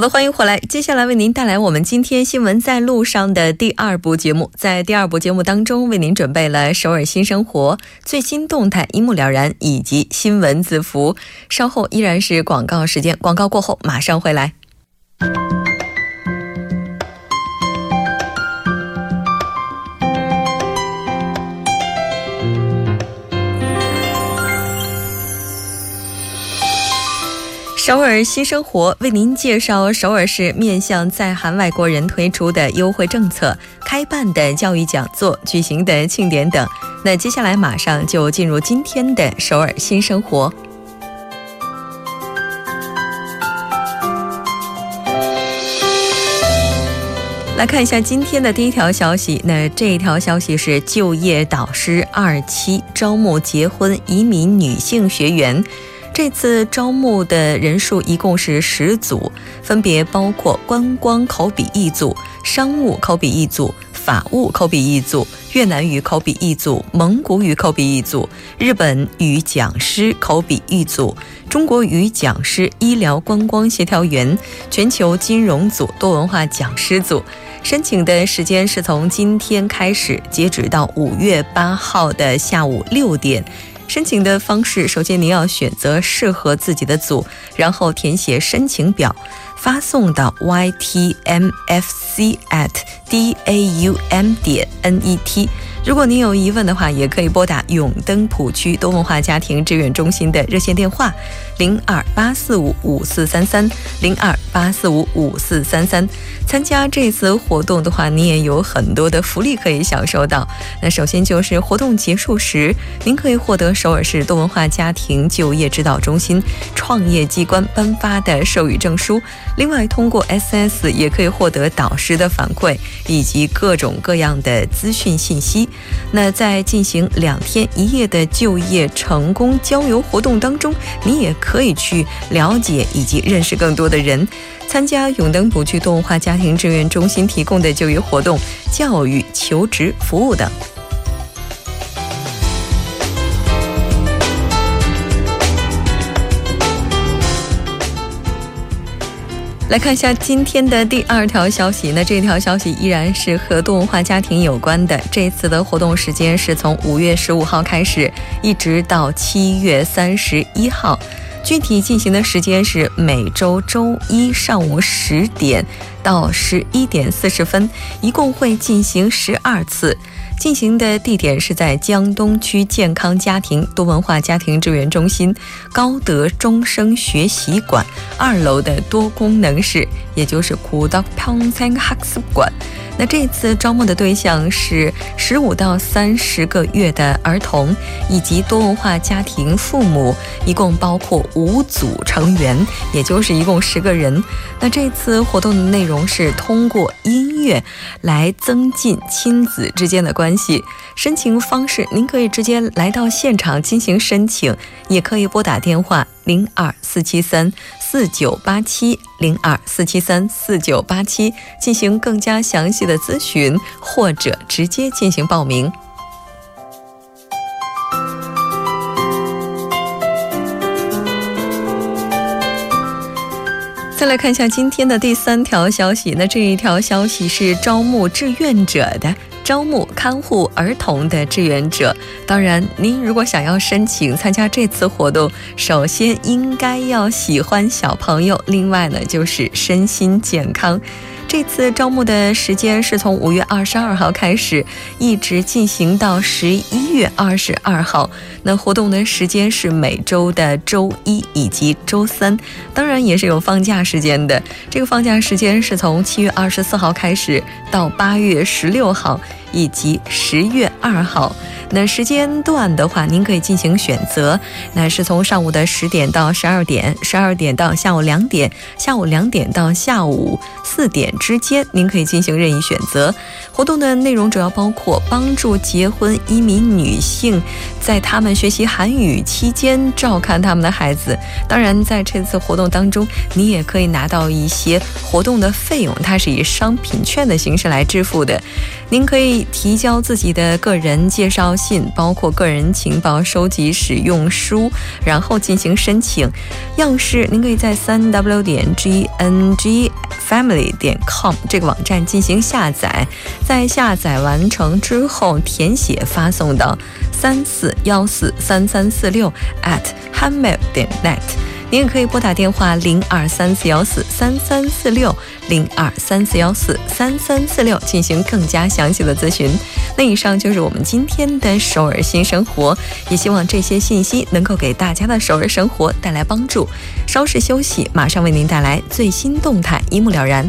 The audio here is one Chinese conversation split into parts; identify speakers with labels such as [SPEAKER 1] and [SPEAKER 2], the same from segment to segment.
[SPEAKER 1] 好的，欢迎回来。接下来为您带来我们今天新闻在路上的第二部节目。在第二部节目当中，为您准备了首尔新生活最新动态，一目了然，以及新闻字符。稍后依然是广告时间，广告过后马上回来。首尔新生活为您介绍首尔市面向在韩外国人推出的优惠政策、开办的教育讲座、举行的庆典等。那接下来马上就进入今天的首尔新生活。来看一下今天的第一条消息。那这一条消息是就业导师二期招募结婚移民女性学员。这次招募的人数一共是十组，分别包括观光口笔译组、商务口笔译组、法务口笔译组、越南语口笔译组、蒙古语口笔译组、日本语讲师口笔译组、中国语讲师、医疗观光协调员、全球金融组、多文化讲师组。申请的时间是从今天开始，截止到五月八号的下午六点。申请的方式，首先您要选择适合自己的组，然后填写申请表，发送到 ytmfc@daum 点 net。如果您有疑问的话，也可以拨打永登浦区多文化家庭支援中心的热线电话零二八四五五四三三零二八四五五四三三。参加这次活动的话，你也有很多的福利可以享受到。那首先就是活动结束时，您可以获得首尔市多文化家庭就业指导中心创业机关颁发的授予证书。另外，通过 SS 也可以获得导师的反馈以及各种各样的资讯信息。那在进行两天一夜的就业成功交流活动当中，你也可以去了解以及认识更多的人，参加永登浦区多文化家庭支援中心提供的就业活动、教育、求职服务等。来看一下今天的第二条消息，那这条消息依然是和多文化家庭有关的。这次的活动时间是从五月十五号开始，一直到七月三十一号。具体进行的时间是每周周一上午十点到十一点四十分，一共会进行十二次。进行的地点是在江东区健康家庭多文化家庭支援中心高德终生学习馆二楼的多功能室，也就是苦道평생학습馆。 那这次招募的对象是十五到三十个月的儿童以及多文化家庭父母，一共包括五组成员，也就是一共十个人。那这次活动的内容是通过音乐来增进亲子之间的关系。申请方式，您可以直接来到现场进行申请，也可以拨打电话零二四七三。四九八七零二四七三四九八七进行更加详细的咨询，或者直接进行报名。再来看一下今天的第三条消息，那这一条消息是招募志愿者的。招募看护儿童的志愿者。当然，您如果想要申请参加这次活动，首先应该要喜欢小朋友，另外呢就是身心健康。这次招募的时间是从五月二十二号开始，一直进行到十一月二十二号。那活动的时间是每周的周一以及周三，当然也是有放假时间的。这个放假时间是从七月二十四号开始到八月十六号以及十月二号。那时间段的话，您可以进行选择，那是从上午的十点到十二点，十二点到下午两点，下午两点到下午四点之间，您可以进行任意选择。活动的内容主要包括帮助结婚移民女性在他们学习韩语期间照看他们的孩子。当然，在这次活动当中，你也可以拿到一些活动的费用，它是以商品券的形式来支付的。您可以提交自己的个人介绍信，包括个人情报收集使用书，然后进行申请。样式您可以在三 w 点 g n g family 点 com 这个网站进行下载，在下载完成之后填写发送到三四幺四三三四六 at hanmail 点 net。您也可以拨打电话零二三四幺四三三四六零二三四幺四三三四六进行更加详细的咨询。那以上就是我们今天的首尔新生活，也希望这些信息能够给大家的首尔生活带来帮助。稍事休息，马上为您带来最新动态，一目了然。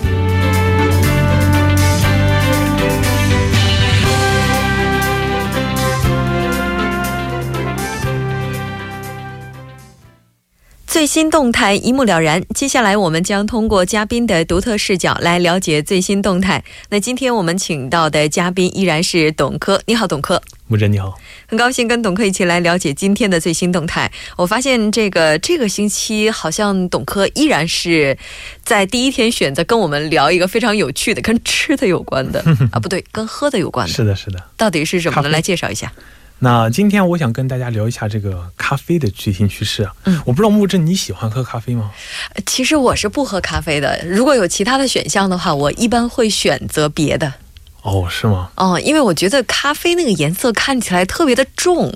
[SPEAKER 1] 最新动态一目了然。接下来，我们将通过嘉宾的独特视角来了解最新动态。那今天我们请到的嘉宾依然是董科。你好，董科。
[SPEAKER 2] 木真你好，
[SPEAKER 1] 很高兴跟董科一起来了解今天的最新动态。我发现这个这个星期好像董科依然是在第一天选择跟我们聊一个非常有趣的、跟吃的有关的啊，不对，跟喝的有关的。
[SPEAKER 2] 是的，是的。
[SPEAKER 1] 到底是什么呢？来介绍一下。
[SPEAKER 2] 那今天我想跟大家聊一下这个咖啡的最新趋势啊。嗯，我不知道木真你喜欢喝咖啡吗？
[SPEAKER 1] 其实我是不喝咖啡的。如果有其他的选项的话，我一般会选择别的。
[SPEAKER 2] 哦，是吗？
[SPEAKER 1] 哦，因为我觉得咖啡那个颜色看起来特别的重，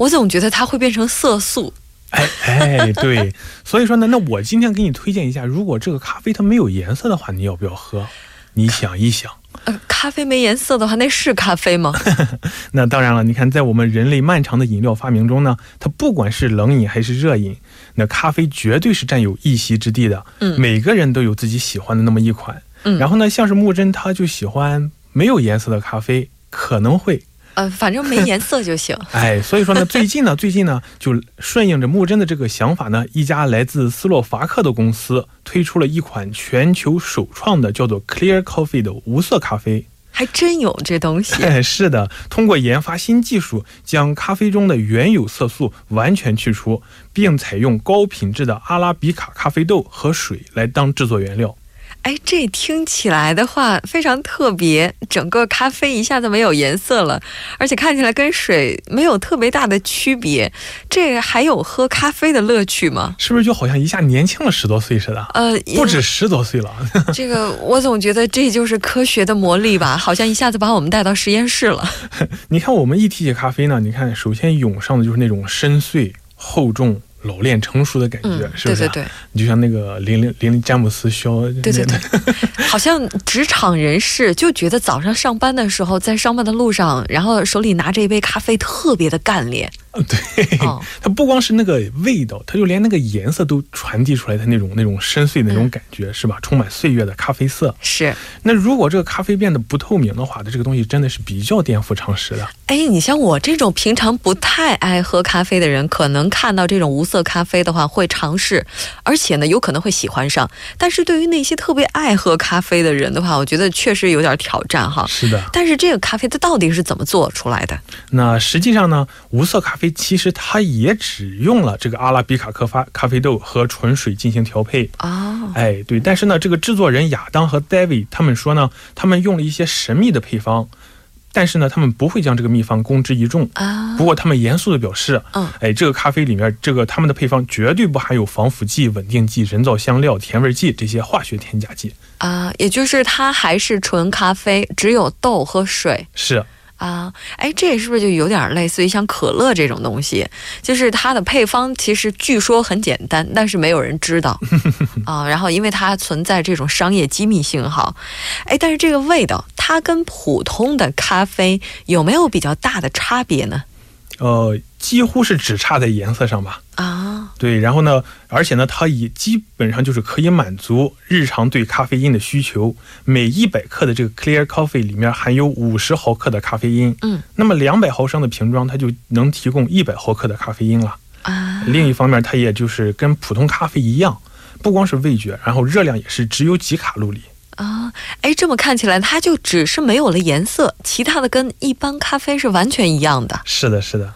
[SPEAKER 1] 我总觉得它会变成色素。
[SPEAKER 2] 哎哎，对。所以说呢，那我今天给你推荐一下，如果这个咖啡它没有颜色的话，你要不要喝？你想一想。
[SPEAKER 1] 呃，咖啡没颜色的话，那是咖啡吗？
[SPEAKER 2] 那当然了，你看，在我们人类漫长的饮料发明中呢，它不管是冷饮还是热饮，那咖啡绝对是占有一席之地的。嗯，每个人都有自己喜欢的那么一款。嗯，然后呢，像是木真，他就喜欢没有颜色的咖啡，可能会。
[SPEAKER 1] 呃，反正没颜色就行。
[SPEAKER 2] 哎，所以说呢，最近呢，最近呢，就顺应着木真的这个想法呢，一家来自斯洛伐克的公司推出了一款全球首创的叫做 Clear Coffee 的无色咖啡。
[SPEAKER 1] 还真有这东西。
[SPEAKER 2] 哎，是的，通过研发新技术，将咖啡中的原有色素完全去除，并采用高品质的阿拉比卡咖啡豆和水来当制作原料。
[SPEAKER 1] 哎，这听起来的话非常特别，整个咖啡一下子没有颜色了，而且看起来跟水没有特别大的区别，这还有喝咖啡的乐趣吗？
[SPEAKER 2] 是不是就好像一下年轻了十多岁似的？呃，不止十多岁了。
[SPEAKER 1] 这个我总觉得这就是科学的魔力吧，好像一下子把我们带到实验室了。
[SPEAKER 2] 你看，我们一提起咖啡呢，你看首先涌上的就是那种深邃厚重。老练成熟的感觉，是不是？
[SPEAKER 1] 对对对，
[SPEAKER 2] 你就像那个林林林詹姆斯肖，
[SPEAKER 1] 对对对，好像职场人士就觉得早上上班的时候，在上班的路上，然后手里拿着一杯咖啡，特别的干练。
[SPEAKER 2] 对，它不光是那个味道，它就连那个颜色都传递出来，的那种那种深邃的那种感觉，是吧？充满岁月的咖啡色。
[SPEAKER 1] 是。
[SPEAKER 2] 那如果这个咖啡变得不透明的话，它这个东西真的是比较颠覆常识的。
[SPEAKER 1] 哎，你像我这种平常不太爱喝咖啡的人，可能看到这种无色咖啡的话会尝试，而且呢，有可能会喜欢上。但是对于那些特别爱喝咖啡的人的话，我觉得确实有点挑战哈。
[SPEAKER 2] 是的。
[SPEAKER 1] 但是这个咖啡它到底是怎么做出来的？
[SPEAKER 2] 那实际上呢，无色咖啡。啡其实它也只用了这个阿拉比卡科发咖啡豆和纯水进行调配
[SPEAKER 1] 哦，
[SPEAKER 2] 哎，对，但是呢，这个制作人亚当和 David 他们说呢，他们用了一些神秘的配方，但是呢，他们不会将这个秘方公之于众
[SPEAKER 1] 啊。
[SPEAKER 2] 不过他们严肃地表示，
[SPEAKER 1] 嗯，
[SPEAKER 2] 哎，这个咖啡里面这个他们的配方绝对不含有防腐剂、稳定剂、人造香料、甜味剂这些化学添加剂
[SPEAKER 1] 啊，也就是它还是纯咖啡，只有豆和水
[SPEAKER 2] 是。
[SPEAKER 1] 啊，哎，这是不是就有点类似于像可乐这种东西？就是它的配方其实据说很简单，但是没有人知道 啊。然后因为它存在这种商业机密性哈，哎，但是这个味道它跟普通的咖啡有没有比较大的差别呢？
[SPEAKER 2] 呃，几乎是只差在颜色上吧。
[SPEAKER 1] 啊，
[SPEAKER 2] 对，然后呢，而且呢，它也基本上就是可以满足日常对咖啡因的需求。每一百克的这个 Clear Coffee 里面含有五十毫克的咖啡因，
[SPEAKER 1] 嗯，
[SPEAKER 2] 那么两百毫升的瓶装它就能提供一百毫克的咖啡因了。
[SPEAKER 1] 啊，
[SPEAKER 2] 另一方面，它也就是跟普通咖啡一样，不光是味觉，然后热量也是只有几卡路里。
[SPEAKER 1] 啊，哎，这么看起来，它就只是没有了颜色，其他的跟一般咖啡是完全一样的。
[SPEAKER 2] 是的，是的。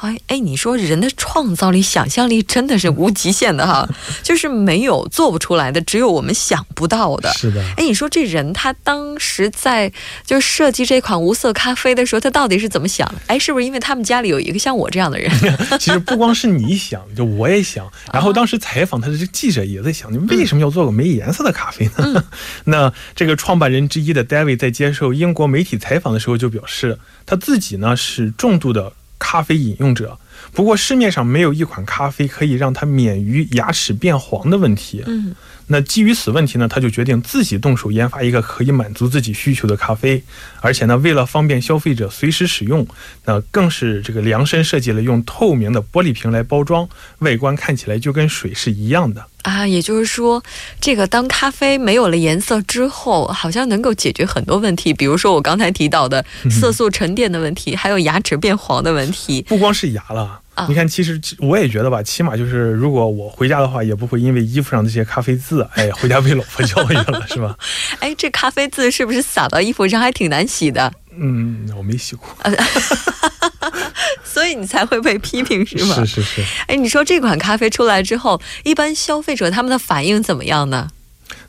[SPEAKER 1] 哎哎，你说人的创造力、想象力真的是无极限的哈，就是没有做不出来的，只有我们想不到的。
[SPEAKER 2] 是的。
[SPEAKER 1] 哎，你说这人他当时在就设计这款无色咖啡的时候，他到底是怎么想？哎，是不是因为他们家里有一个像我这样的人？
[SPEAKER 2] 其实不光是你想，就我也想。然后当时采访他的这记者也在想，你为什么要做个没颜色的咖啡呢？
[SPEAKER 1] 嗯、
[SPEAKER 2] 那这个创办人之一的 David 在接受英国媒体采访的时候就表示，他自己呢是重度的。咖啡饮用者，不过市面上没有一款咖啡可以让他免于牙齿变黄的问题。
[SPEAKER 1] 嗯，
[SPEAKER 2] 那基于此问题呢，他就决定自己动手研发一个可以满足自己需求的咖啡，而且呢，为了方便消费者随时使用，那更是这个量身设计了用透明的玻璃瓶来包装，外观看起来就跟水是一样的。
[SPEAKER 1] 啊，也就是说，这个当咖啡没有了颜色之后，好像能够解决很多问题，比如说我刚才提到的色素沉淀的问题，还有牙齿变黄的问题。
[SPEAKER 2] 不光是牙了，你看，其实我也觉得吧，起码就是如果我回家的话，也不会因为衣服上这些咖啡渍，哎，回家被老婆教育了，是吧？
[SPEAKER 1] 哎，这咖啡渍是不是洒到衣服上还挺难洗的？
[SPEAKER 2] 嗯，我没洗过。
[SPEAKER 1] 所以你才会被批评 是吗？
[SPEAKER 2] 是是是。
[SPEAKER 1] 哎，你说这款咖啡出来之后，一般消费者他们的反应怎么样呢？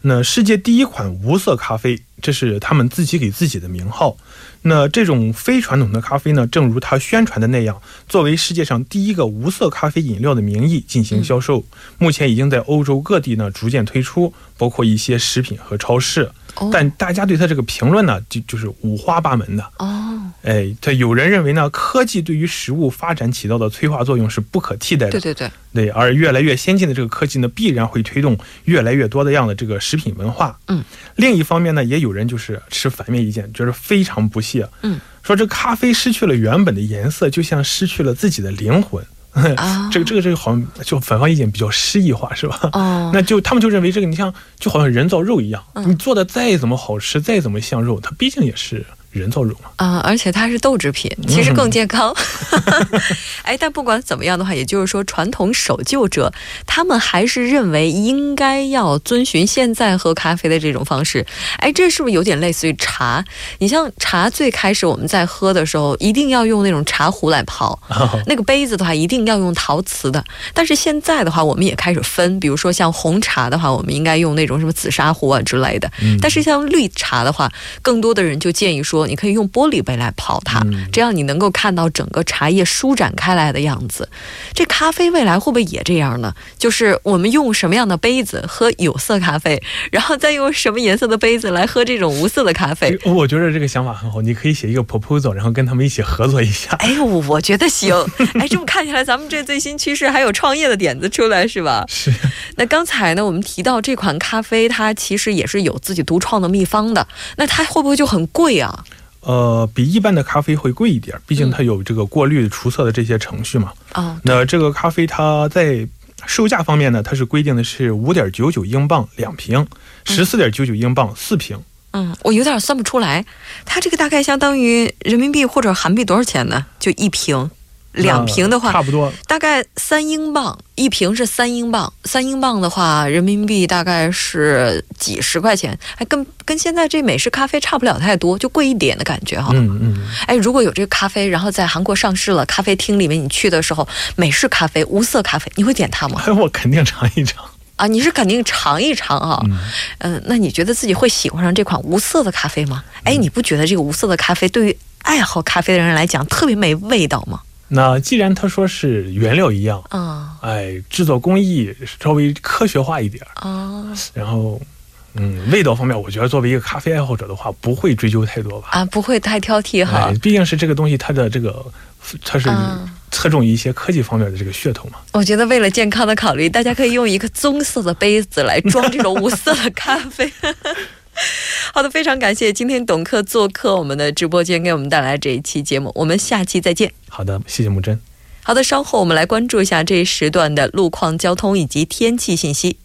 [SPEAKER 2] 那世界第一款无色咖啡，这是他们自己给自己的名号。那这种非传统的咖啡呢，正如它宣传的那样，作为世界上第一个无色咖啡饮料的名义进行销售。目前已经在欧洲各地呢逐渐推出，包括一些食品和超市。但大家对它这个评论呢，就就是五花八门的。
[SPEAKER 1] 哦，
[SPEAKER 2] 哎，他有人认为呢，科技对于食物发展起到的催化作用是不可替代的。
[SPEAKER 1] 对对对。
[SPEAKER 2] 对，而越来越先进的这个科技呢，必然会推动越来越多的样的这个食品文化。
[SPEAKER 1] 嗯。
[SPEAKER 2] 另一方面呢，也有人就是持反面意见，觉得非常不屑。
[SPEAKER 1] 嗯。
[SPEAKER 2] 说这咖啡失去了原本的颜色，就像失去了自己的灵魂。
[SPEAKER 1] 啊，
[SPEAKER 2] 这个这个这个好像就反方意见比较诗意化，是吧？
[SPEAKER 1] 哦，
[SPEAKER 2] 那就他们就认为这个，你像就好像人造肉一样，你做的再怎么好吃，再怎么像肉，它毕竟也是。人造乳嘛，
[SPEAKER 1] 啊，而且它是豆制品，其实更健康。哎，但不管怎么样的话，也就是说，传统守旧者他们还是认为应该要遵循现在喝咖啡的这种方式。哎，这是不是有点类似于茶？你像茶最开始我们在喝的时候，一定要用那种茶壶来泡，那个杯子的话一定要用陶瓷的。但是现在的话，我们也开始分，比如说像红茶的话，我们应该用那种什么紫砂壶啊之类的。但是像绿茶的话，更多的人就建议说。你可以用玻璃杯来泡它，这样你能够看到整个茶叶舒展开来的样子。这咖啡未来会不会也这样呢？就是我们用什么样的杯子喝有色咖啡，然后再用什么颜色的杯子来喝这种无色的咖啡？
[SPEAKER 2] 我觉得这个想法很好，你可以写一个 proposal，然后跟他们一起合作一下。
[SPEAKER 1] 哎，我我觉得行。哎，这么看起来，咱们这最新趋势还有创业的点子出来是吧？
[SPEAKER 2] 是。
[SPEAKER 1] 那刚才呢，我们提到这款咖啡，它其实也是有自己独创的秘方的。那它会不会就很贵啊？
[SPEAKER 2] 呃，比一般的咖啡会贵一点，毕竟它有这个过滤、除色的这些程序嘛。
[SPEAKER 1] 哦，
[SPEAKER 2] 那这个咖啡它在售价方面呢，它是规定的是五点九九英镑两瓶，十四点九九英镑四瓶。
[SPEAKER 1] 嗯，我有点算不出来，它这个大概相当于人民币或者韩币多少钱呢？就一瓶。两瓶的话
[SPEAKER 2] 差不多
[SPEAKER 1] 大概三英镑一瓶是三英镑，三英镑的话人民币大概是几十块钱，还跟跟现在这美式咖啡差不了太多，就贵一点的感觉哈。
[SPEAKER 2] 嗯嗯，
[SPEAKER 1] 哎，如果有这个咖啡，然后在韩国上市了，咖啡厅里面你去的时候，美式咖啡、无色咖啡，你会点它吗？
[SPEAKER 2] 哎 我肯定尝一尝
[SPEAKER 1] 啊！你是肯定尝一尝啊。嗯、呃，那你觉得自己会喜欢上这款无色的咖啡吗？哎，你不觉得这个无色的咖啡对于爱好咖啡的人来讲特别没味道吗？
[SPEAKER 2] 那既然他说是原料一样，
[SPEAKER 1] 啊、
[SPEAKER 2] 哎，制作工艺稍微科学化一点
[SPEAKER 1] 啊，
[SPEAKER 2] 然后，嗯，味道方面，我觉得作为一个咖啡爱好者的话，不会追究太多吧？
[SPEAKER 1] 啊，不会太挑剔哈。
[SPEAKER 2] 哎，毕竟是这个东西，它的这个它是侧重于一些科技方面的这个噱头嘛。
[SPEAKER 1] 我觉得为了健康的考虑，大家可以用一个棕色的杯子来装这种无色的咖啡。好的，非常感谢今天董克做客我们的直播间，给我们带来这一期节目。我们下期再见。
[SPEAKER 2] 好的，谢谢木真。
[SPEAKER 1] 好的，稍后我们来关注一下这一时段的路况、交通以及天气信息。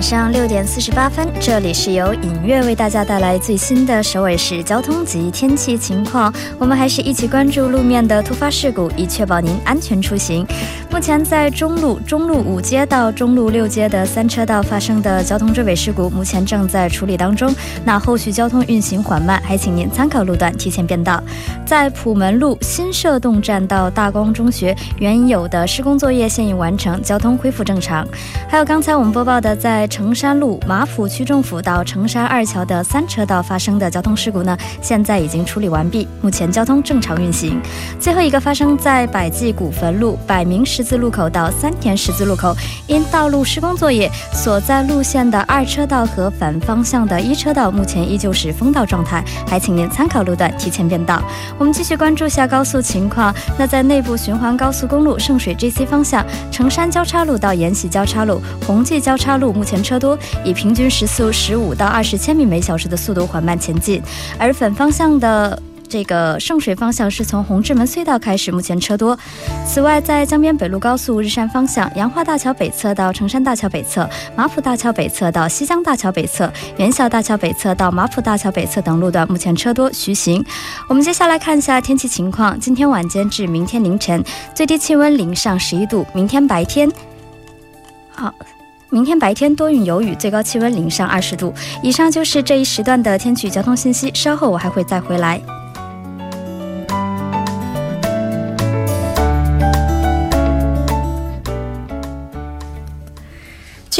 [SPEAKER 3] 晚上六点四十八分，这里是由影月为大家带来最新的首尔市交通及天气情况。我们还是一起关注路面的突发事故，以确保您安全出行。目前在中路中路五街到中路六街的三车道发生的交通追尾事故，目前正在处理当中。那后续交通运行缓慢，还请您参考路段提前变道。在普门路新社洞站到大光中学，原有的施工作业现已完成，交通恢复正常。还有刚才我们播报的。在成山路马府区政府到成山二桥的三车道发生的交通事故呢，现在已经处理完毕，目前交通正常运行。最后一个发生在百济古坟路百名十字路口到三田十字路口，因道路施工作业，所在路线的二车道和反方向的一车道目前依旧是封道状态，还请您参考路段提前变道。我们继续关注下高速情况。那在内部循环高速公路圣水 GC 方向，成山交叉路到延禧交叉路、宏济交叉路。目前车多，以平均时速十五到二十千米每小时的速度缓慢前进。而反方向的这个圣水方向是从红志门隧道开始，目前车多。此外，在江边北路高速日山方向，杨花大桥北侧到成山大桥北侧、马浦大桥北侧到西江大桥北侧、元宵大桥北侧到马浦大桥北侧等路段，目前车多，徐行。我们接下来看一下天气情况：今天晚间至明天凌晨，最低气温零上十一度；明天白天，好。明天白天多云有雨，最高气温零上二十度。以上就是这一时段的天气交通信息，稍后我还会再回来。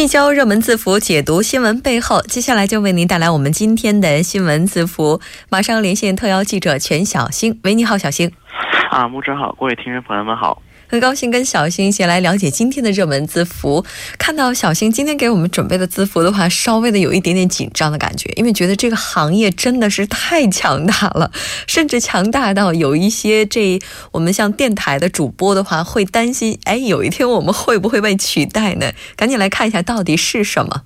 [SPEAKER 1] 聚焦热门字符，解读新闻背后。接下来就为您带来我们今天的新闻字符。马上连线特邀记者全小星，喂，你好，小星。
[SPEAKER 4] 啊，木真好，各位听众朋友们好。
[SPEAKER 1] 很高兴跟小新一起来了解今天的热门字符。看到小新今天给我们准备的字符的话，稍微的有一点点紧张的感觉，因为觉得这个行业真的是太强大了，甚至强大到有一些这我们像电台的主播的话，会担心，哎，有一天我们会不会被取代呢？赶紧来看一下到底是什么。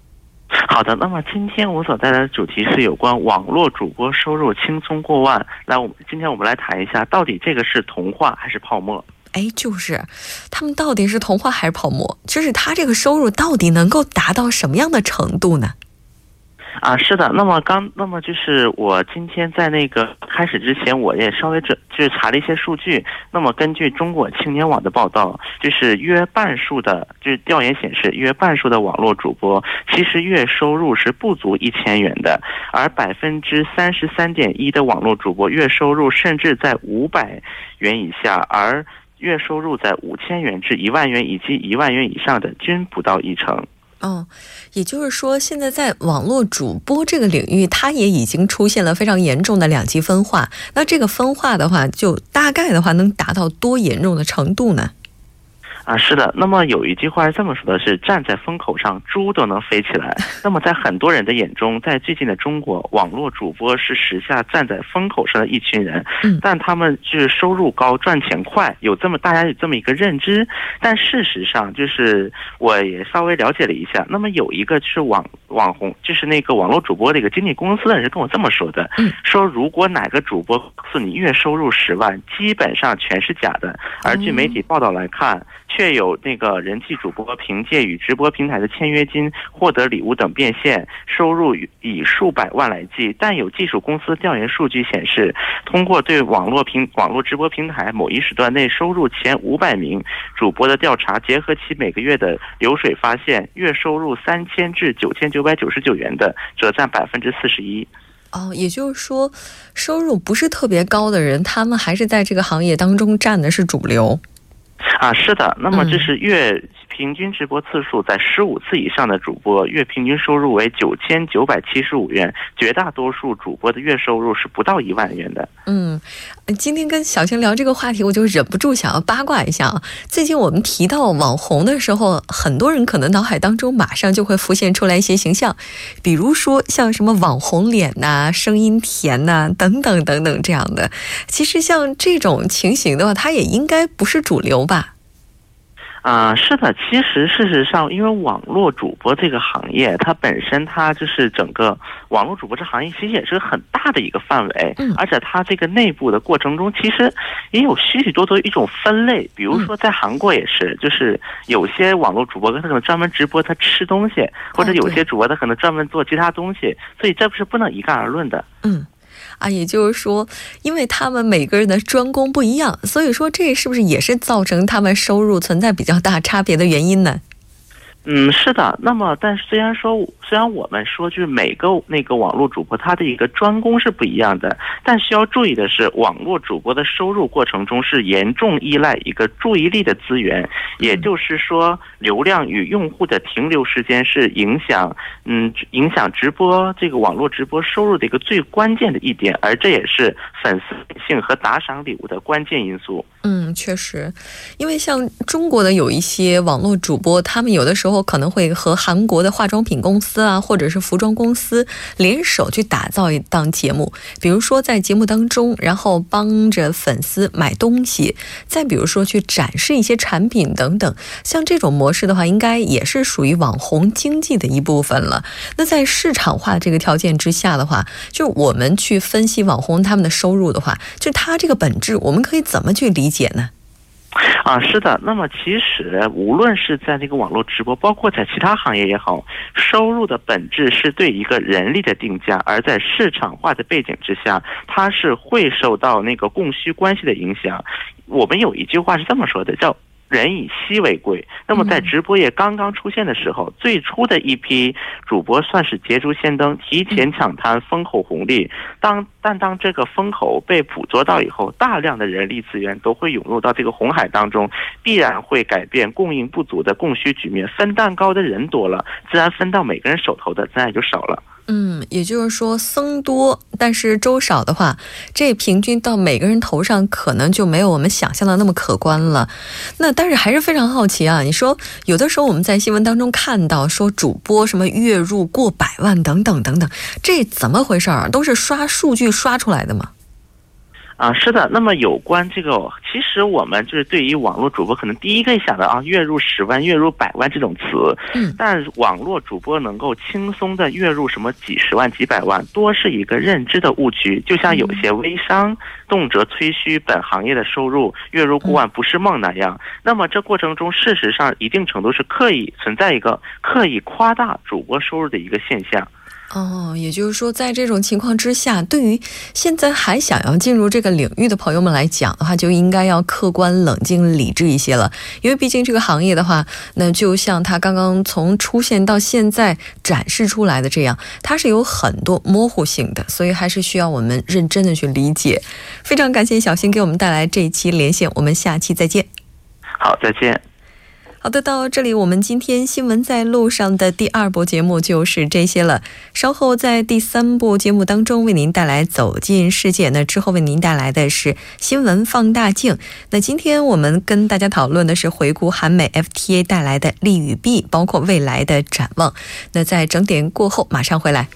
[SPEAKER 4] 好的，那么今天我所带来的主题是有关网络主播收入轻松过万。来，我们今天我们来谈一下，到底这个是童话还是泡沫？
[SPEAKER 1] 哎，就是他们到底是童话还是泡沫？就是他这个收入到底能够达到什么样的程度呢？
[SPEAKER 4] 啊，是的，那么刚，那么就是我今天在那个开始之前，我也稍微准就是查了一些数据。那么根据中国青年网的报道，就是约半数的，就是调研显示，约半数的网络主播其实月收入是不足一千元的，而百分之三十三点一的网络主播月收入甚至在五百元以下，而月收入在五千元至一万元以及一万元以上的均不到一成。
[SPEAKER 1] 哦，也就是说，现在在网络主播这个领域，它也已经出现了非常严重的两极分化。那这个分化的话，就大概的话能达到多严重的程度呢？
[SPEAKER 4] 啊，是的。那么有一句话是这么说的：是站在风口上，猪都能飞起来。那么在很多人的眼中，在最近的中国，网络主播是时下站在风口上的一群人。嗯，但他们就是收入高、赚钱快，有这么大家有这么一个认知。但事实上，就是我也稍微了解了一下，那么有一个是网网红，就是那个网络主播的一个经纪公司的人跟我这么说的：，说如果哪个主播告诉你月收入十万，基本上全是假的。而据媒体报道来看。却有那个人气主播凭借与直播平台的签约金获得礼物等变现，收入以数百万来计。但有技术公司调研数据显示，通过对网络平网络直播平台某一时段内收入前五百名主播的调查，结合其每个月的流水，发现月收入三千至九千九百九十九元的，则占百分之四十一。
[SPEAKER 1] 哦，也就是说，收入不是特别高的人，他们还是在这个行业当中占的是主流。
[SPEAKER 4] 啊，是的，那么这是月平均直播次数在十五次以上的主播，月平均收入为九千九百七十五元，绝大多数主播的月收入是不到一万元的。
[SPEAKER 1] 嗯，今天跟小青聊这个话题，我就忍不住想要八卦一下啊。最近我们提到网红的时候，很多人可能脑海当中马上就会浮现出来一些形象，比如说像什么网红脸呐、声音甜呐等等等等这样的。其实像这种情形的话，它也应该不是主流吧。
[SPEAKER 4] 啊，是的，其实事实上，因为网络主播这个行业，它本身它就是整个网络主播这行业，其实也是很大的一个范围，嗯，而且它这个内部的过程中，其实也有许许多多一种分类，比如说在韩国也是，就是有些网络主播他可能专门直播他吃东西，或者有些主播他可能专门做其他东西，所以这不是不能一概而论的，
[SPEAKER 1] 嗯。啊，也就是说，因为他们每个人的专攻不一样，所以说这是不是也是造成他们收入存在比较大差别的原因呢？
[SPEAKER 4] 嗯，是的。那么，但是虽然说，虽然我们说就是每个那个网络主播他的一个专攻是不一样的，但需要注意的是，网络主播的收入过程中是严重依赖一个注意力的资源，也就是说，流量与用户的停留时间是影响嗯影响直播这个网络直播收入的一个最关键的一点，而这也是粉丝性和打赏礼物的关键因素。
[SPEAKER 1] 嗯，确实，因为像中国的有一些网络主播，他们有的时候我可能会和韩国的化妆品公司啊，或者是服装公司联手去打造一档节目，比如说在节目当中，然后帮着粉丝买东西，再比如说去展示一些产品等等，像这种模式的话，应该也是属于网红经济的一部分了。那在市场化这个条件之下的话，就我们去分析网红他们的收入的话，就他这个本质，我们可以怎么去理？解呢？
[SPEAKER 4] 啊，是的。那么其实无论是在那个网络直播，包括在其他行业也好，收入的本质是对一个人力的定价，而在市场化的背景之下，它是会受到那个供需关系的影响。我们有一句话是这么说的，叫。人以稀为贵。那么在直播业刚刚出现的时候，最初的一批主播算是捷足先登，提前抢滩风口红利。当但当这个风口被捕捉到以后，大量的人力资源都会涌入到这个红海当中，必然会改变供应不足的供需局面。分蛋糕的人多了，自然分到每个人手头的自然也就少了。
[SPEAKER 1] 嗯，也就是说，僧多但是粥少的话，这平均到每个人头上可能就没有我们想象的那么可观了。那但是还是非常好奇啊，你说有的时候我们在新闻当中看到说主播什么月入过百万等等等等，这怎么回事儿？都是刷数据刷出来的吗？
[SPEAKER 4] 啊，是的。那么有关这个，其实我们就是对于网络主播，可能第一个想的啊，月入十万、月入百万这种词。嗯。但网络主播能够轻松的月入什么几十万、几百万，多是一个认知的误区。就像有些微商动辄吹嘘本行业的收入月入过万不是梦那样。那么这过程中，事实上一定程度是刻意存在一个刻意夸大主播收入的一个现象。
[SPEAKER 1] 哦，也就是说，在这种情况之下，对于现在还想要进入这个领域的朋友们来讲的话，就应该要客观、冷静、理智一些了。因为毕竟这个行业的话，那就像它刚刚从出现到现在展示出来的这样，它是有很多模糊性的，所以还是需要我们认真的去理解。非常感谢小新给我们带来这一期连线，我们下期再见。
[SPEAKER 4] 好，再见。
[SPEAKER 1] 好的，到这里我们今天新闻在路上的第二部节目就是这些了。稍后在第三部节目当中为您带来走进世界，那之后为您带来的是新闻放大镜。那今天我们跟大家讨论的是回顾韩美 FTA 带来的利与弊，包括未来的展望。那在整点过后马上回来。